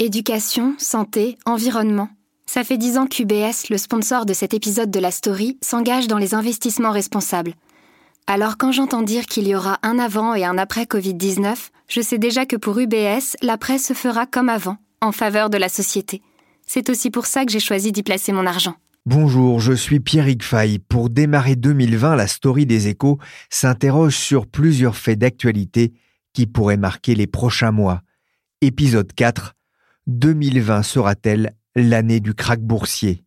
Éducation, santé, environnement. Ça fait dix ans qu'UBS, le sponsor de cet épisode de la story, s'engage dans les investissements responsables. Alors quand j'entends dire qu'il y aura un avant et un après Covid-19, je sais déjà que pour UBS, l'après se fera comme avant, en faveur de la société. C'est aussi pour ça que j'ai choisi d'y placer mon argent. Bonjour, je suis Pierrick Fay. Pour démarrer 2020, la story des échos s'interroge sur plusieurs faits d'actualité qui pourraient marquer les prochains mois. Épisode 4 2020 sera-t-elle l'année du crack boursier?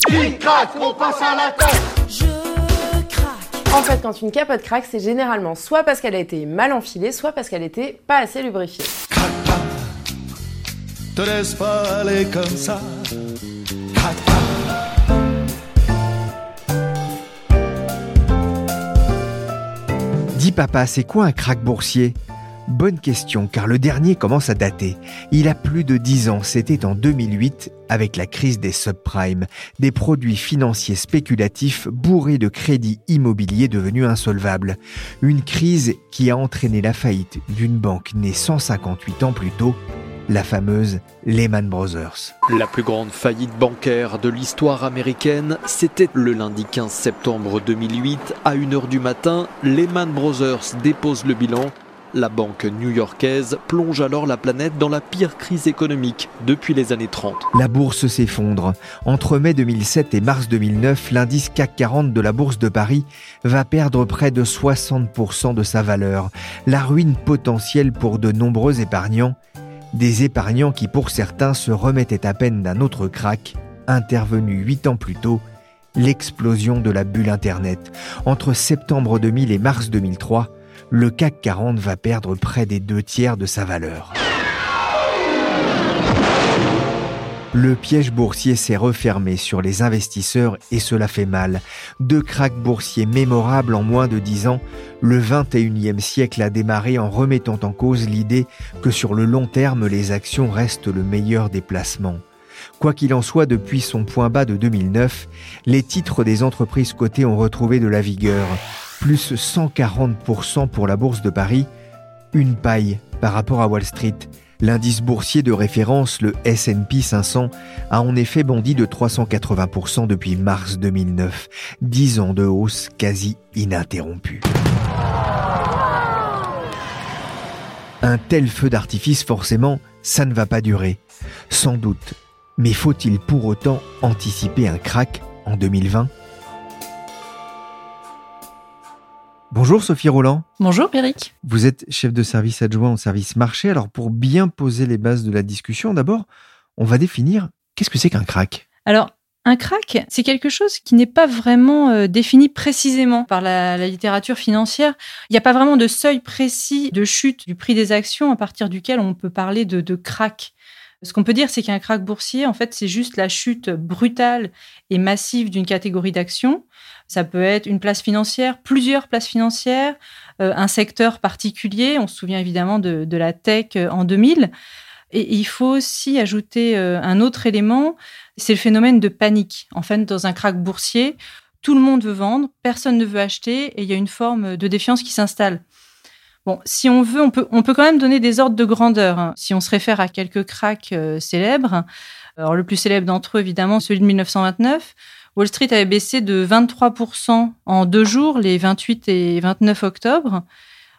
On passe à la Je craque. En fait, quand une capote craque, c'est généralement soit parce qu'elle a été mal enfilée, soit parce qu'elle était pas assez lubrifiée. te laisse pas aller comme ça. Dis papa, c'est quoi un crack boursier? Bonne question, car le dernier commence à dater. Il a plus de 10 ans, c'était en 2008, avec la crise des subprimes, des produits financiers spéculatifs bourrés de crédits immobiliers devenus insolvables. Une crise qui a entraîné la faillite d'une banque née 158 ans plus tôt, la fameuse Lehman Brothers. La plus grande faillite bancaire de l'histoire américaine, c'était le lundi 15 septembre 2008 à 1h du matin. Lehman Brothers dépose le bilan la banque new-yorkaise plonge alors la planète dans la pire crise économique depuis les années 30. La bourse s'effondre. Entre mai 2007 et mars 2009, l'indice CAC 40 de la bourse de Paris va perdre près de 60% de sa valeur. La ruine potentielle pour de nombreux épargnants. Des épargnants qui pour certains se remettaient à peine d'un autre crack, intervenu huit ans plus tôt, l'explosion de la bulle Internet. Entre septembre 2000 et mars 2003, le CAC 40 va perdre près des deux tiers de sa valeur. Le piège boursier s'est refermé sur les investisseurs et cela fait mal. Deux cracks boursiers mémorables en moins de dix ans, le 21e siècle a démarré en remettant en cause l'idée que sur le long terme les actions restent le meilleur des placements. Quoi qu'il en soit, depuis son point bas de 2009, les titres des entreprises cotées ont retrouvé de la vigueur plus 140% pour la bourse de Paris, une paille par rapport à Wall Street. L'indice boursier de référence, le SP 500, a en effet bondi de 380% depuis mars 2009, 10 ans de hausse quasi ininterrompue. Un tel feu d'artifice, forcément, ça ne va pas durer. Sans doute. Mais faut-il pour autant anticiper un crack en 2020 Bonjour Sophie Roland. Bonjour Péric. Vous êtes chef de service adjoint au service marché. Alors pour bien poser les bases de la discussion, d'abord, on va définir qu'est-ce que c'est qu'un crack? Alors un crack, c'est quelque chose qui n'est pas vraiment euh, défini précisément par la, littérature financière. Il n'y a pas vraiment de seuil précis de chute du prix des actions à partir duquel on peut parler de, de crack. Ce qu'on peut dire, c'est qu'un crack boursier, en fait, c'est juste la chute brutale et massive d'une catégorie d'actions ça peut être une place financière, plusieurs places financières, euh, un secteur particulier. On se souvient évidemment de, la tech euh, en 2000. Et il faut aussi ajouter euh, un autre élément, c'est le phénomène de panique. En fait, dans un crack boursier, tout le monde veut vendre, personne ne veut acheter, et il y a une forme de défiance qui s'installe. Bon, si on veut, on peut, on peut quand même donner des ordres de grandeur. Hein. Si on se réfère à quelques cracks célèbres, alors le plus célèbre d'entre eux, évidemment, celui de 1929, Wall Street avait baissé de 23% en deux jours, les 28 et 29 octobre.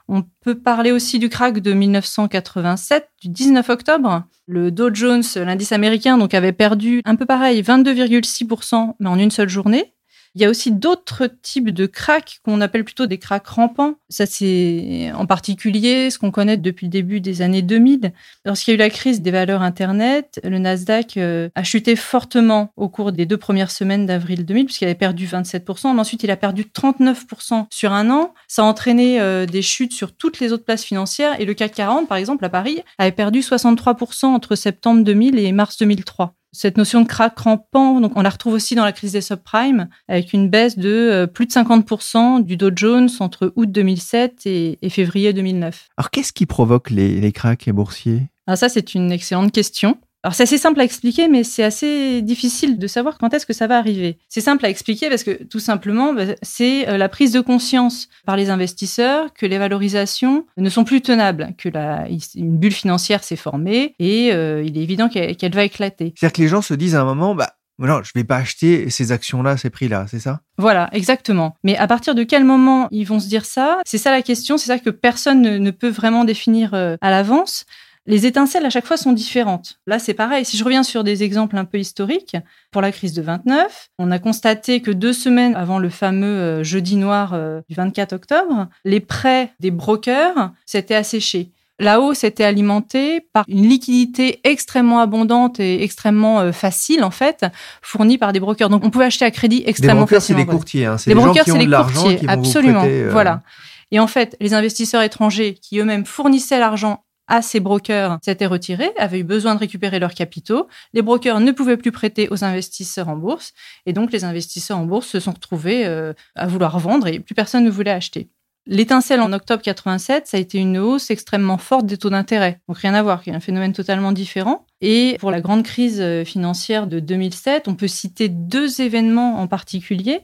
On peut parler aussi du crack de 1987, du 19 octobre. Le Dow Jones, l'indice américain, donc avait perdu un peu pareil, 22,6%, mais en une seule journée. Il y a aussi d'autres types de cracks qu'on appelle plutôt des cracks rampants. Ça, c'est en particulier ce qu'on connaît depuis le début des années 2000. Lorsqu'il y a eu la crise des valeurs Internet, le Nasdaq euh, a chuté fortement au cours des deux premières semaines d'avril 2000, puisqu'il avait perdu 27%, mais ensuite il a perdu 39% sur un an. Ça a entraîné euh, des chutes sur toutes les autres places financières, et le CAC 40, par exemple, à Paris, avait perdu 63% entre septembre 2000 et mars 2003. Cette notion de crack rampant, donc on la retrouve aussi dans la crise des subprimes, avec une baisse de euh, plus de 50% du Dow Jones entre août 2007 et, février 2009. Alors qu'est-ce qui provoque les, les cracks boursiers? Alors ça, c'est une excellente question. Alors c'est assez simple à expliquer, mais c'est assez difficile de savoir quand est-ce que ça va arriver. C'est simple à expliquer parce que tout simplement, bah, c'est euh, la prise de conscience par les investisseurs que les valorisations ne sont plus tenables, que la, une bulle financière s'est formée et euh, il est évident qu'elle va éclater. C'est-à-dire que les gens se disent à un moment, bah non, je ne vais pas acheter ces actions-là, ces prix-là, c'est ça? Voilà, exactement. Mais à partir de quel moment ils vont se dire ça? C'est ça la question, c'est ça que personne ne, peut vraiment définir euh, à l'avance les étincelles à chaque fois sont différentes. Là, c'est pareil. Si je reviens sur des exemples un peu historiques, pour la crise de 29, on a constaté que deux semaines avant le fameux euh, jeudi noir euh, du 24 octobre, les prêts des brokers s'étaient asséchés. La hausse était alimentée par une liquidité extrêmement abondante et extrêmement euh, facile, en fait, fournie par des brokers. Donc, on pouvait acheter à crédit extrêmement facilement. Les brokers, c'est des courtiers. Hein. C'est les, brokers, c'est les courtiers. absolument. Voilà. Et en fait, les investisseurs étrangers qui eux-mêmes fournissaient l'argent à ces brokers s'étaient retirés, avaient eu besoin de récupérer leurs capitaux. Les brokers ne pouvaient plus prêter aux investisseurs en bourse. Et donc, les investisseurs en bourse se sont retrouvés euh, à vouloir vendre et plus personne ne voulait acheter. L'étincelle en octobre 87, ça a été une hausse extrêmement forte des taux d'intérêt. Donc rien à voir, un phénomène totalement différent. Et pour la grande crise euh, financière de 2007, on peut citer deux événements en particulier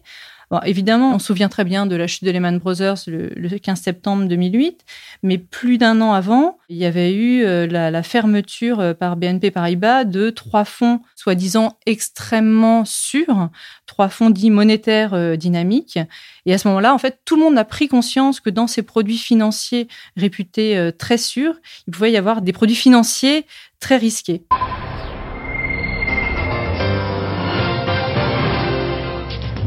évidemment, on se souvient très bien de la chute de Lehman Brothers le, 15 septembre 2008, mais plus d'un an avant, il y avait eu euh, la, fermeture euh, par BNP Paribas de trois fonds soi-disant extrêmement sûrs, trois fonds dits monétaires euh, dynamiques. Et à ce moment-là, en fait, tout le monde a pris conscience que dans ces produits financiers réputés très sûrs, il pouvait y avoir des produits financiers très risqués.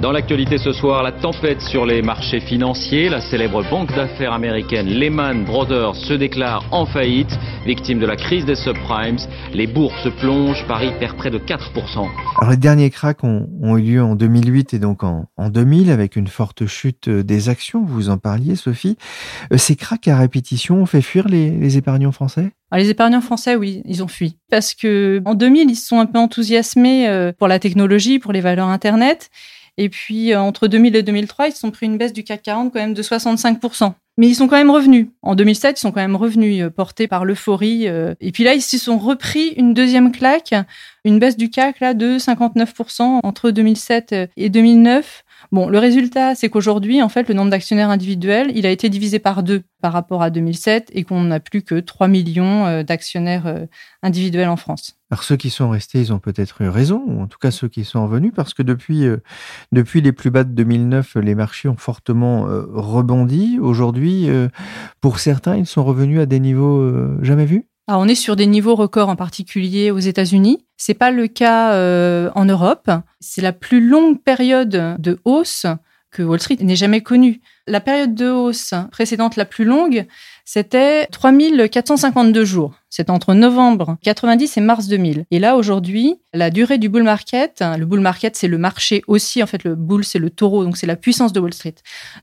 Dans l'actualité ce soir, la tempête sur les marchés financiers. La célèbre banque d'affaires américaine Lehman Brothers se déclare en faillite, victime de la crise des subprimes. Les bourses plongent, Paris perd près de 4%. Alors les derniers cracks ont, eu lieu en 2008 et donc en, 2000 avec une forte chute des actions. Vous en parliez, Sophie. Euh, ces cracks à répétition ont fait fuir les, épargnants français? Les épargnants français, oui, ils ont fui. Parce que en 2000, ils se sont un peu enthousiasmés euh, pour la technologie, pour les valeurs Internet. Et puis, euh, entre 2000 et 2003, ils se sont pris une baisse du CAC 40 quand même de 65%. Mais ils sont quand même revenus. En 2007, ils sont quand même revenus, euh, portés par l'euphorie. Euh. Et puis là, ils se sont repris une deuxième claque, une baisse du CAC là de 59% entre 2007 et 2009. Bon, le résultat, c'est qu'aujourd'hui, en fait, le nombre d'actionnaires individuels, il a été divisé par deux par rapport à 2007 et qu'on n'a plus que 3 millions euh, d'actionnaires euh, individuels en France. Alors ceux qui sont restés, ils ont peut-être eu raison, ou en tout cas ceux qui sont revenus, parce que depuis, euh, depuis les plus bas de 2009, les marchés ont fortement rebondi. Aujourd'hui, pour certains, ils sont revenus à des niveaux jamais vus? On est sur des niveaux records en particulier aux États-Unis. C'est pas le cas euh, en Europe. C'est la plus longue période de hausse que Wall Street n'ait jamais connue. La période de hausse précédente la plus longue, c'était 3452 jours. C'est entre novembre 90 et mars 2000. Et là, aujourd'hui, la durée du bull market, le bull market, c'est le marché aussi. En fait, le bull, c'est le taureau, donc c'est la puissance de Wall Street.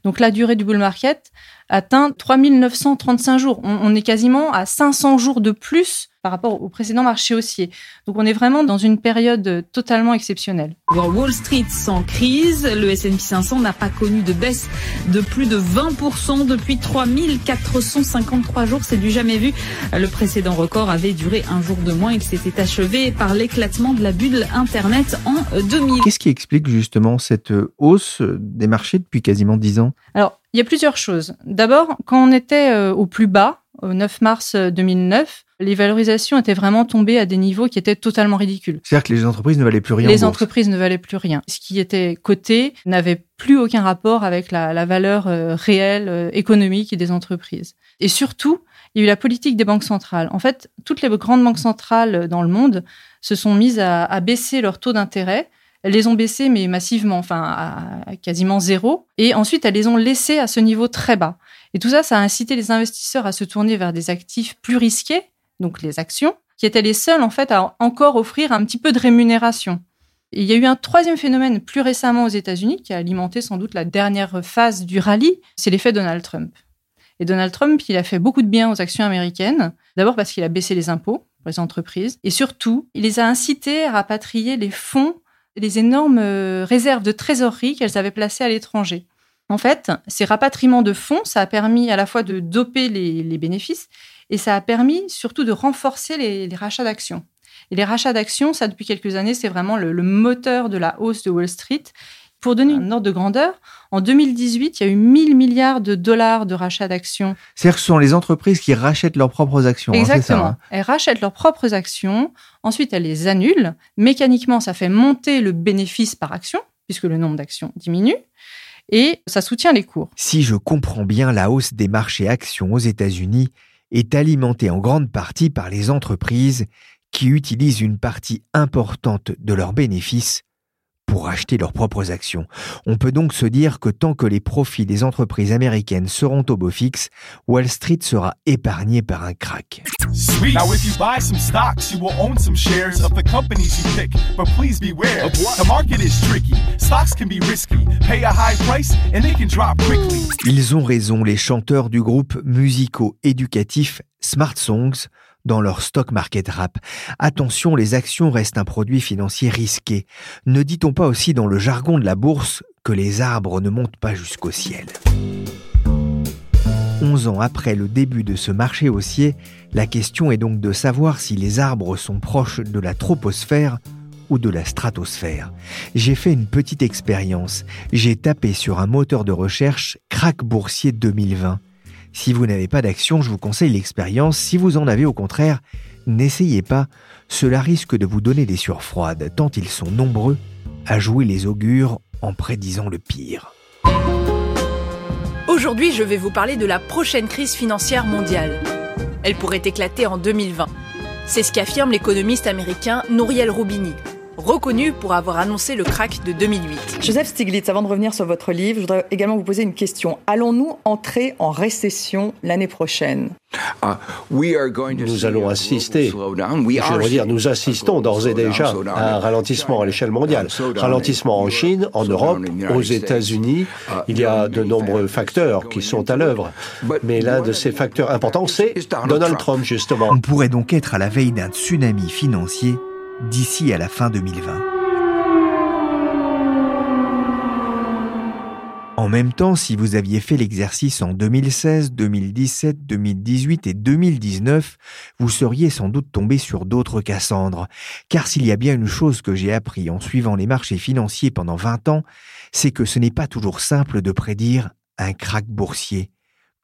Donc, la durée du bull market atteint 3935 jours. On, est quasiment à 500 jours de plus par rapport au précédent marché haussier. Donc on est vraiment dans une période totalement exceptionnelle. Wall Street sans crise, le S&P 500 n'a pas connu de baisse de plus de 20% depuis 3453 jours, c'est du jamais vu. Le précédent record avait duré un jour de moins, il s'était achevé par l'éclatement de la bulle Internet en 2000. Qu'est-ce qui explique justement cette hausse des marchés depuis quasiment 10 ans? Alors, il y a plusieurs choses. D'abord, quand on était euh, au plus bas, au 9 mars 2009, les valorisations étaient vraiment tombées à des niveaux qui étaient totalement ridicules. C'est-à-dire que les entreprises ne valaient plus rien. Les entreprises ne valaient plus rien. Ce qui était coté n'avait plus aucun rapport avec la, valeur euh, réelle euh, économique des entreprises. Et surtout, il y a eu la politique des banques centrales. En fait, toutes les grandes banques centrales dans le monde se sont mises à, baisser leur taux d'intérêt. Elles les ont baissés, mais massivement, enfin à quasiment zéro. Et ensuite, elles les ont laissés à ce niveau très bas. Et tout ça, ça a incité les investisseurs à se tourner vers des actifs plus risqués, donc les actions, qui étaient les seuls en fait à encore offrir un petit peu de rémunération. il y a eu un troisième phénomène plus récemment aux États-Unis qui a alimenté sans doute la dernière phase du rallye, c'est l'effet Donald Trump. Et Donald Trump, il a fait beaucoup de bien aux actions américaines, d'abord parce qu'il a baissé les impôts pour les entreprises, et surtout, il les a incités à rapatrier les fonds, les énormes euh, réserves de trésorerie qu'elles avaient placées à l'étranger. En fait, ces rapatriements de fonds, ça a permis à la fois de doper les, bénéfices et ça a permis surtout de renforcer les, rachats d'actions. Et les rachats d'actions, ça depuis quelques années, c'est vraiment le, moteur de la hausse de Wall Street. Pour donner une ordre de grandeur, en 2018, il y a eu 1000 milliards de dollars de rachats d'actions. C'est-à-dire que ce sont les entreprises qui rachètent leurs propres actions. Hein, Exactement. Hein elles rachètent leurs propres actions, ensuite elles les annulent. Mécaniquement, ça fait monter le bénéfice par action, puisque le nombre d'actions diminue et ça soutient les cours. Si je comprends bien, la hausse des marchés actions aux États-Unis est alimentée en grande partie par les entreprises qui utilisent une partie importante de leurs bénéfices pour acheter leurs propres actions. On peut donc se dire que tant que les profits des entreprises américaines seront au beau fixe, Wall Street sera épargné par un crack. Now if you buy some stocks, you will own some shares of the companies you pick. But please beware, the market is tricky. Stocks can be risky. Pay a high price and they can drop quickly. Ils ont raison, les chanteurs du groupe musico-éducatif Smart Songs dans leur stock market rap. Attention, les actions restent un produit financier risqué. Ne dit-on pas aussi dans le jargon de la bourse que les arbres ne montent pas jusqu'au ciel? 11 ans après le début de ce marché haussier, la question est donc de savoir si les arbres sont proches de la troposphère ou de la stratosphère. J'ai fait une petite expérience. J'ai tapé sur un moteur de recherche Crack boursier 2020 si vous n'avez pas d'action, je vous conseille l'expérience. Si vous en avez au contraire, n'essayez pas. Cela risque de vous donner des sueurs froides, tant ils sont nombreux à jouer les augures en prédisant le pire. Aujourd'hui, je vais vous parler de la prochaine crise financière mondiale. Elle pourrait éclater en 2020. C'est ce qu'affirme l'économiste américain Nouriel Roubini, reconnu pour avoir annoncé le crack de 2008. Joseph Stiglitz, avant de revenir sur votre livre, je voudrais également vous poser une question. Allons-nous entrer en récession l'année prochaine? Uh, nous allons assister, je veux dire, nous assistons d'ores et déjà à un ralentissement à l'échelle mondiale. Ralentissement en Chine, en Europe, aux États-Unis. Uh, Il y a de nombreux facteurs qui sont à l'œuvre. Mais l'un de ces facteurs importants, c'est Donald Trump, justement. On pourrait donc être à la veille d'un tsunami financier d'ici à la fin 2020. En même temps, si vous aviez fait l'exercice en 2016, 2017, 2018 et 2019, vous seriez sans doute tombé sur d'autres Cassandres. Car s'il y a bien une chose que j'ai appris en suivant les marchés financiers pendant 20 ans, c'est que ce n'est pas toujours simple de prédire un krach boursier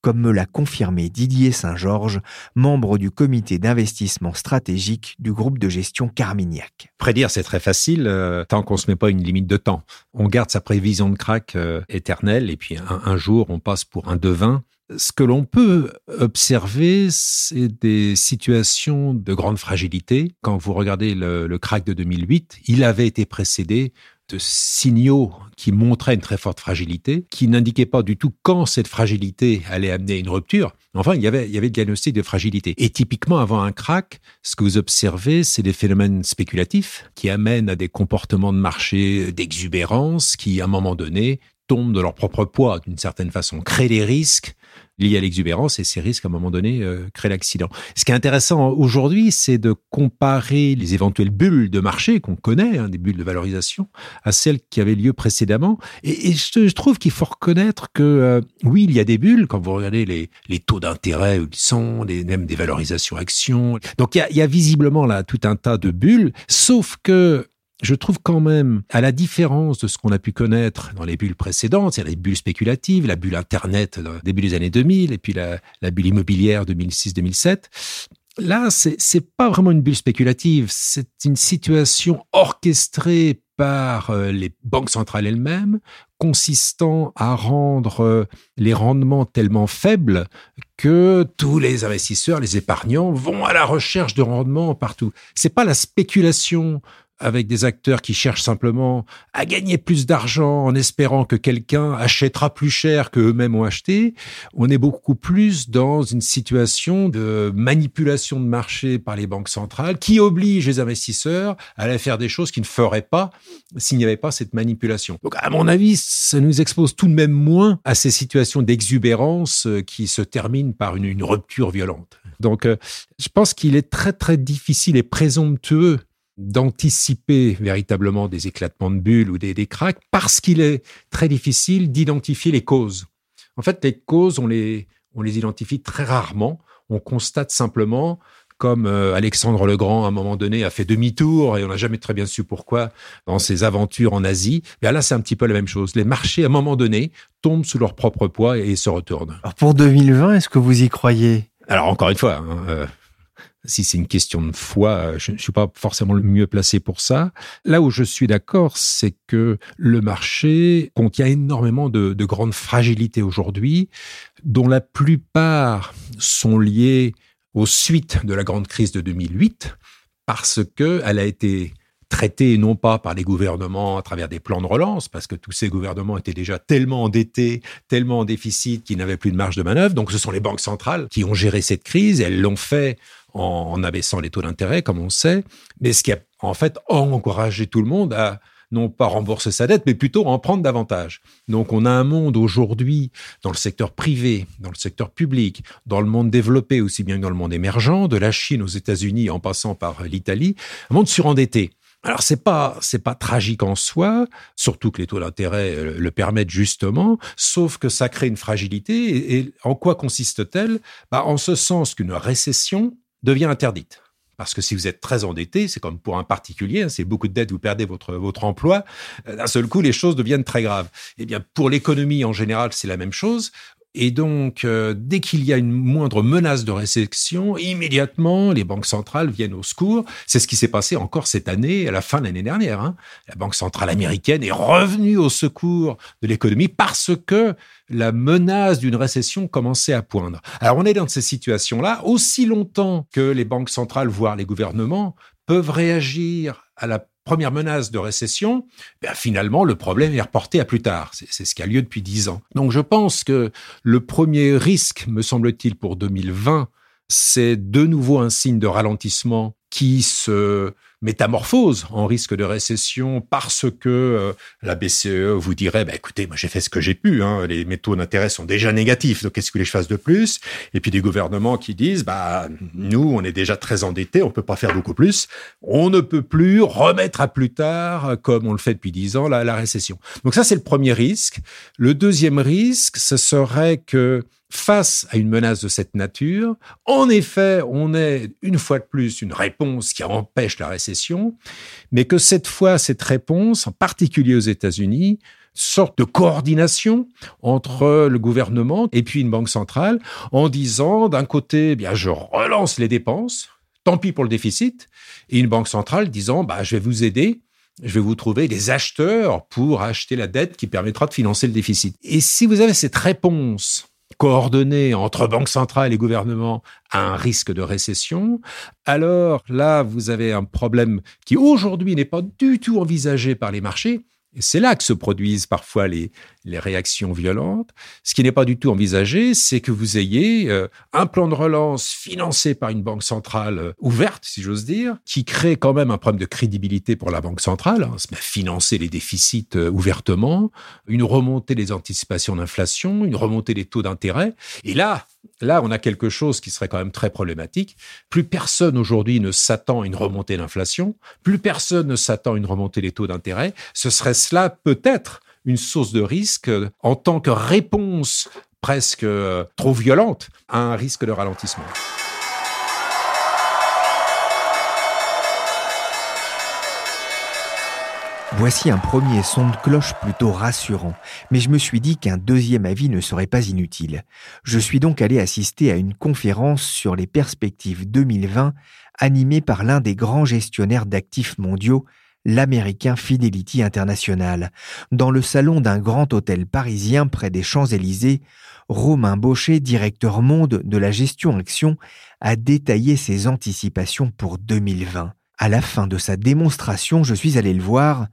comme me l'a confirmé Didier Saint-Georges, membre du comité d'investissement stratégique du groupe de gestion Carmignac. Prédire, c'est très facile euh, tant qu'on ne se met pas une limite de temps. On garde sa prévision de crack euh, éternelle et puis un, jour, on passe pour un devin. Ce que l'on peut observer, c'est des situations de grande fragilité. Quand vous regardez le, le crack de 2008, il avait été précédé signaux qui montraient une très forte fragilité, qui n'indiquaient pas du tout quand cette fragilité allait amener une rupture. Enfin, il y avait, il y avait le diagnostic de fragilité. Et typiquement, avant un crack, ce que vous observez, c'est des phénomènes spéculatifs qui amènent à des comportements de marché d'exubérance qui, à un moment donné, tombent de leur propre poids d'une certaine façon, créent des risques liés à l'exubérance et ces risques, à un moment donné, euh, créent l'accident. Ce qui est intéressant aujourd'hui, c'est de comparer les éventuelles bulles de marché qu'on connaît, hein, des bulles de valorisation, à celles qui avaient lieu précédemment. Et, je, trouve qu'il faut reconnaître que, euh, oui, il y a des bulles, quand vous regardez les, taux d'intérêt où ils sont, même des valorisations actions. Donc il y a, il y a visiblement là tout un tas de bulles, sauf que je trouve quand même, à la différence de ce qu'on a pu connaître dans les bulles précédentes, c'est les bulles spéculatives, la bulle Internet début des années 2000 et puis la, bulle immobilière 2006-2007, là, c'est, c'est pas vraiment une bulle spéculative, c'est une situation orchestrée par euh, les banques centrales elles-mêmes, consistant à rendre euh, les rendements tellement faibles que tous les investisseurs, les épargnants vont à la recherche de rendements partout. C'est pas la spéculation avec des acteurs qui cherchent simplement à gagner plus d'argent en espérant que quelqu'un achètera plus cher que eux-mêmes ont acheté. On est beaucoup plus dans une situation de manipulation de marché par les banques centrales qui oblige les investisseurs à aller faire des choses qu'ils ne feraient pas s'il n'y avait pas cette manipulation. Donc, à mon avis, ça nous expose tout de même moins à ces situations d'exubérance euh, qui se terminent par une, rupture violente. Donc, euh, je pense qu'il est très, très difficile et présomptueux d'anticiper véritablement des éclatements de bulles ou des, des cracks parce qu'il est très difficile d'identifier les causes. En fait, les causes, on les, on les identifie très rarement. On constate simplement, comme euh, Alexandre le Grand, à un moment donné, a fait demi-tour et on n'a jamais très bien su pourquoi dans ses aventures en Asie. Mais là, c'est un petit peu la même chose. Les marchés, à un moment donné, tombent sous leur propre poids et, se retournent. Alors pour 2020, est-ce que vous y croyez? Alors encore une fois, hein, euh, si c'est une question de foi, euh, je ne suis pas forcément le mieux placé pour ça. Là où je suis d'accord, c'est que le marché contient énormément de, de grandes fragilités aujourd'hui, dont la plupart sont liées aux suites de la grande crise de 2008, parce que elle a été traitée non pas par les gouvernements à travers des plans de relance, parce que tous ces gouvernements étaient déjà tellement endettés, tellement en déficit qu'ils n'avaient plus de marge de manœuvre. Donc ce sont les banques centrales qui ont géré cette crise. Elles l'ont fait en, abaissant les taux d'intérêt, comme on sait, mais ce qui a en fait encouragé tout le monde à non pas rembourser sa dette, mais plutôt en prendre davantage. Donc on a un monde aujourd'hui, dans le secteur privé, dans le secteur public, dans le monde développé aussi bien que dans le monde émergent, de la Chine aux États-Unis en passant par l'Italie, un monde surendetté. Alors c'est pas c'est pas tragique en soi, surtout que les taux d'intérêt euh, le permettent justement, sauf que ça crée une fragilité. Et, en quoi consiste-t-elle? Bah, En ce sens qu'une récession devient interdite. Parce que si vous êtes très endetté, c'est comme pour un particulier, hein, c'est beaucoup de dettes, vous perdez votre, votre emploi, euh, d'un seul coup, les choses deviennent très graves. Eh bien, pour l'économie en général, c'est la même chose. Et donc, euh, dès qu'il y a une moindre menace de récession, immédiatement, les banques centrales viennent au secours. C'est ce qui s'est passé encore cette année, à la fin de l'année dernière. Hein. La Banque centrale américaine est revenue au secours de l'économie parce que la menace d'une récession commençait à poindre. Alors, on est dans ces situations-là aussi longtemps que les banques centrales, voire les gouvernements, peuvent réagir à la première menace de récession, ben finalement, le problème est reporté à plus tard. C'est ce qui a lieu depuis dix ans. Donc je pense que le premier risque, me semble-t-il, pour 2020, c'est de nouveau un signe de ralentissement qui se métamorphose en risque de récession parce que euh, la BCE vous dirait bah, écoutez moi j'ai fait ce que j'ai pu hein, les métaux d'intérêt sont déjà négatifs donc qu'est-ce que je fasse de plus? Et puis des gouvernements qui disent bah nous on est déjà très endettés on peut pas faire beaucoup plus on ne peut plus remettre à plus tard comme on le fait depuis dix ans la, la récession. Donc ça c'est le premier risque. Le deuxième risque ce serait que face à une menace de cette nature, en effet, on est une fois de plus une réponse qui empêche la récession, mais que cette fois, cette réponse, en particulier aux États-Unis, sorte de coordination entre le gouvernement et puis une banque centrale en disant d'un côté, eh bien, je relance les dépenses, tant pis pour le déficit, et une banque centrale disant, bah, je vais vous aider, je vais vous trouver des acheteurs pour acheter la dette qui permettra de financer le déficit. Et si vous avez cette réponse coordonnée entre banque centrale et gouvernement à un risque de récession, alors là, vous avez un problème qui aujourd'hui n'est pas du tout envisagé par les marchés, c'est là que se produisent parfois les, les réactions violentes. Ce qui n'est pas du tout envisagé, c'est que vous ayez euh, un plan de relance financé par une banque centrale euh, ouverte, si j'ose dire, qui crée quand même un problème de crédibilité pour la banque centrale, hein, financer les déficits euh, ouvertement, une remontée des anticipations d'inflation, une remontée des taux d'intérêt. Et là, Là, on a quelque chose qui serait quand même très problématique. Plus personne aujourd'hui ne s'attend à une remontée d'inflation, plus personne ne s'attend à une remontée des taux d'intérêt. Ce serait cela peut-être une source de risque en tant que réponse presque euh, trop violente à un risque de ralentissement. Voici un premier son de cloche plutôt rassurant, mais je me suis dit qu'un deuxième avis ne serait pas inutile. Je suis donc allé assister à une conférence sur les perspectives 2020 animée par l'un des grands gestionnaires d'actifs mondiaux, l'américain Fidelity International. Dans le salon d'un grand hôtel parisien près des Champs-Élysées, Romain Baucher, directeur monde de la gestion action, a détaillé ses anticipations pour 2020. À la fin de sa démonstration, je suis allé le voir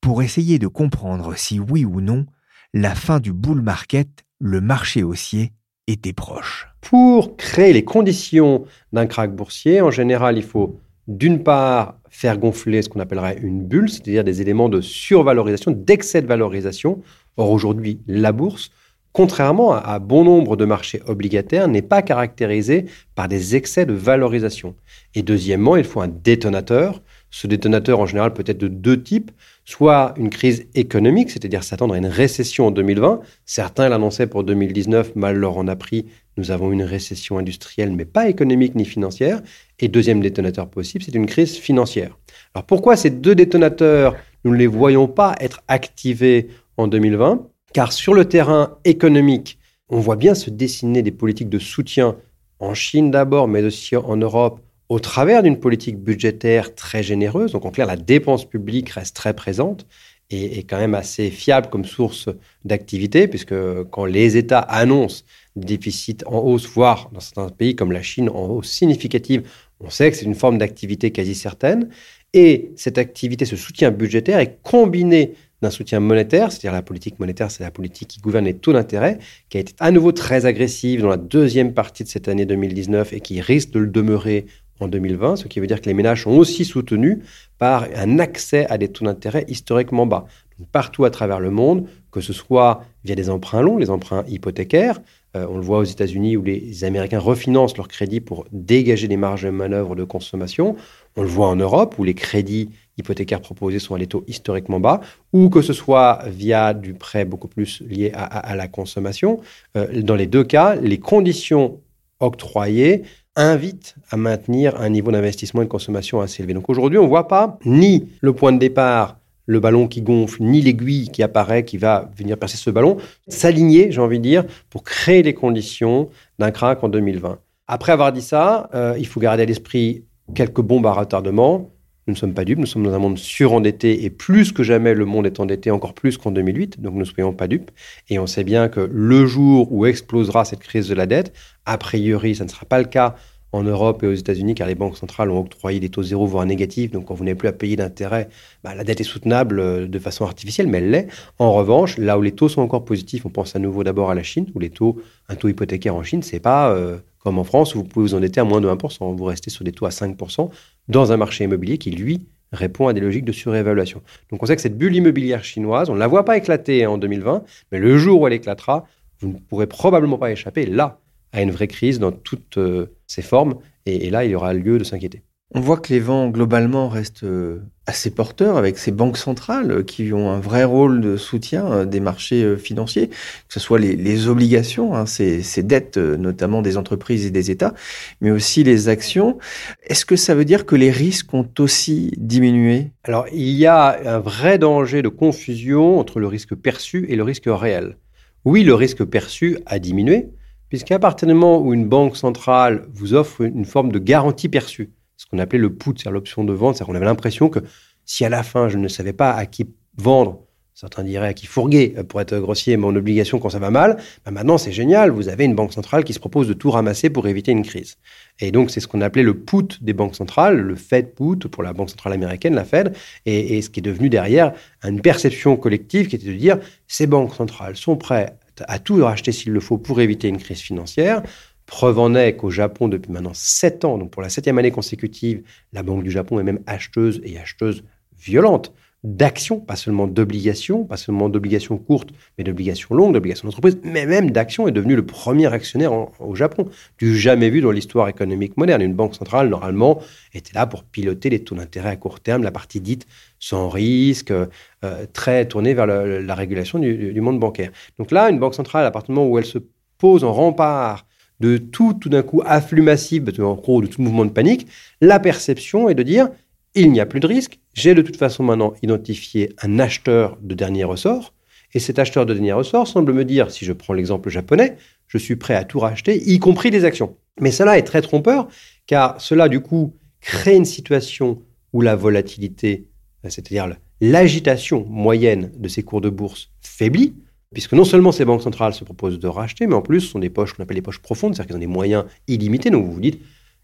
pour essayer de comprendre si oui ou non la fin du bull market, le marché haussier, était proche. Pour créer les conditions d'un krach boursier, en général, il faut d'une part faire gonfler ce qu'on appellerait une bulle, c'est-à-dire des éléments de survalorisation, d'excès de valorisation. Or aujourd'hui, la bourse, contrairement à, bon nombre de marchés obligataires, n'est pas caractérisée par des excès de valorisation. Et deuxièmement, il faut un détonateur. Ce détonateur, en général, peut être de deux types. Soit une crise économique, c'est-à-dire s'attendre à une récession en 2020. Certains l'annonçaient pour 2019, mal leur en a pris. Nous avons une récession industrielle, mais pas économique ni financière. Et deuxième détonateur possible, c'est une crise financière. Alors pourquoi ces deux détonateurs, nous ne les voyons pas être activés en 2020 Car sur le terrain économique, on voit bien se dessiner des politiques de soutien en Chine d'abord, mais aussi en Europe, au travers d'une politique budgétaire très généreuse. Donc en clair, la dépense publique reste très présente et est quand même assez fiable comme source d'activité, puisque quand les États annoncent des déficits en hausse, voire dans certains pays comme la Chine en hausse significative, on sait que c'est une forme d'activité quasi certaine. Et cette activité, ce soutien budgétaire est combiné d'un soutien monétaire, c'est-à-dire la politique monétaire, c'est la politique qui gouverne les taux d'intérêt, qui a été à nouveau très agressive dans la deuxième partie de cette année 2019 et qui risque de le demeurer en 2020, ce qui veut dire que les ménages sont aussi soutenus par un accès à des taux d'intérêt historiquement bas. partout à travers le monde, que ce soit via des emprunts longs, les emprunts hypothécaires, euh, on le voit aux États-Unis où les Américains refinancent leurs crédits pour dégager des marges de manœuvre de consommation. On le voit en Europe où les crédits hypothécaires proposés sont à des taux historiquement bas, ou que ce soit via du prêt beaucoup plus lié à, la consommation. Euh, dans les deux cas, les conditions octroyées invitent à maintenir un niveau d'investissement et de consommation assez élevé. Donc aujourd'hui, on ne voit pas ni le point de départ le ballon qui gonfle, ni l'aiguille qui apparaît, qui va venir percer ce ballon, s'aligner, j'ai envie de dire, pour créer les conditions d'un crack en 2020. Après avoir dit ça, euh, il faut garder à l'esprit quelques bombes à retardement. Nous ne sommes pas dupes, nous sommes dans un monde surendetté et plus que jamais le monde est endetté, encore plus qu'en 2008, donc ne soyons pas dupes. Et on sait bien que le jour où explosera cette crise de la dette, a priori, ça ne sera pas le cas en Europe et aux États-Unis, car les banques centrales ont octroyé des taux zéro, voire négatifs. Donc, quand vous n'avez plus à payer d'intérêt, bah, la dette est soutenable euh, de façon artificielle, mais elle l'est. En revanche, là où les taux sont encore positifs, on pense à nouveau d'abord à la Chine, où les taux, un taux hypothécaire en Chine, c'est pas euh, comme en France, où vous pouvez vous endetter à moins de 1%. Vous restez sur des taux à 5% dans un marché immobilier qui, lui, répond à des logiques de surévaluation. Donc, on sait que cette bulle immobilière chinoise, on ne la voit pas éclater en 2020, mais le jour où elle éclatera, vous ne pourrez probablement pas échapper là à une vraie crise dans toutes euh, ses formes. Et, là, il y aura lieu de s'inquiéter. On voit que les vents globalement restent euh, assez porteurs avec ces banques centrales euh, qui ont un vrai rôle de soutien des marchés financiers, que ce soit les, obligations, hein, ces, dettes notamment des entreprises et des États, mais aussi les actions. Est-ce que ça veut dire que les risques ont aussi diminué? Alors il y a un vrai danger de confusion entre le risque perçu et le risque réel. Oui, le risque perçu a diminué, puisqu'à partir du moment où une banque centrale vous offre une forme de garantie perçue, ce qu'on appelait le put, c'est-à-dire l'option de vente, c'est-à-dire qu'on avait l'impression que si à la fin je ne savais pas à qui vendre, certains diraient à qui fourguer, pour être grossier, mon obligation quand ça va mal, bah maintenant c'est génial, vous avez une banque centrale qui se propose de tout ramasser pour éviter une crise. Et donc c'est ce qu'on appelait le put des banques centrales, le Fed put pour la banque centrale américaine, la Fed, et, et ce qui est devenu derrière une perception collective qui était de dire ces banques centrales sont prêtes à tout racheter s'il le faut pour éviter une crise financière. Preuve en est qu'au Japon, depuis maintenant sept ans, donc pour la septième année consécutive, la Banque du Japon est même acheteuse et acheteuse violente d'actions, pas seulement d'obligations, pas seulement d'obligations courtes, mais d'obligations longues, d'obligations d'entreprise, mais même d'actions, est devenu le premier actionnaire au Japon, du jamais vu dans l'histoire économique moderne. Une banque centrale, normalement, était là pour piloter les taux d'intérêt à court terme, la partie dite sans risque, euh, très tournée vers la régulation du, du, monde bancaire. Donc là, une banque centrale, à partir du moment où elle se pose en rempart de tout, tout d'un coup, afflux massif, en gros, de tout mouvement de panique, la perception est de dire, il n'y a plus de risque. J'ai de toute façon maintenant identifié un acheteur de dernier ressort. Et cet acheteur de dernier ressort semble me dire, si je prends l'exemple japonais, je suis prêt à tout racheter, y compris des actions. Mais cela est très trompeur, car cela, du coup, crée une situation où la volatilité c'est-à-dire l'agitation moyenne de ces cours de bourse faiblit, puisque non seulement ces banques centrales se proposent de racheter, mais en plus, ce sont des poches qu'on appelle les poches profondes, c'est-à-dire qu'ils ont des moyens illimités. Donc vous vous dites,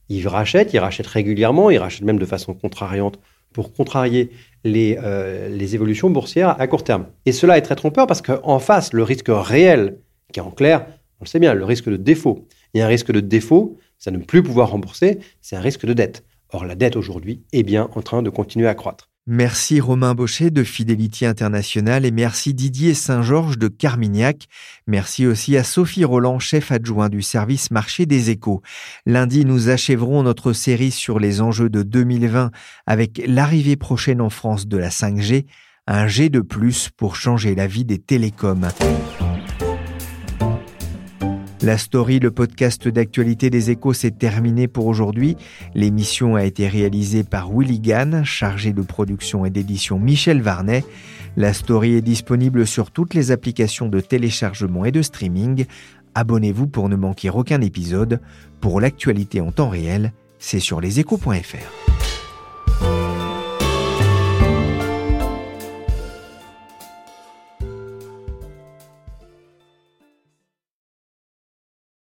ils rachètent, ils rachètent régulièrement, ils rachètent même de façon contrariante pour contrarier les, euh, les évolutions boursières à court terme. Et cela est très trompeur parce qu'en face, le risque réel, qui est en clair, on le sait bien, le risque de défaut. Et un risque de défaut, ça ne plus pouvoir rembourser, c'est un risque de dette. Or, la dette aujourd'hui est bien en train de continuer à croître. Merci Romain Baucher de Fidelity International et merci Didier Saint-Georges de Carmignac. Merci aussi à Sophie Roland, chef adjoint du service marché des échos. Lundi, nous achèverons notre série sur les enjeux de 2020 avec l'arrivée prochaine en France de la 5G, un G de plus pour changer la vie des télécoms. La story, le podcast d'actualité des échos, s'est terminé pour aujourd'hui. L'émission a été réalisée par Willy Gann, chargé de production et d'édition Michel Varnet. La story est disponible sur toutes les applications de téléchargement et de streaming. Abonnez-vous pour ne manquer aucun épisode. Pour l'actualité en temps réel, c'est sur leséchos.fr.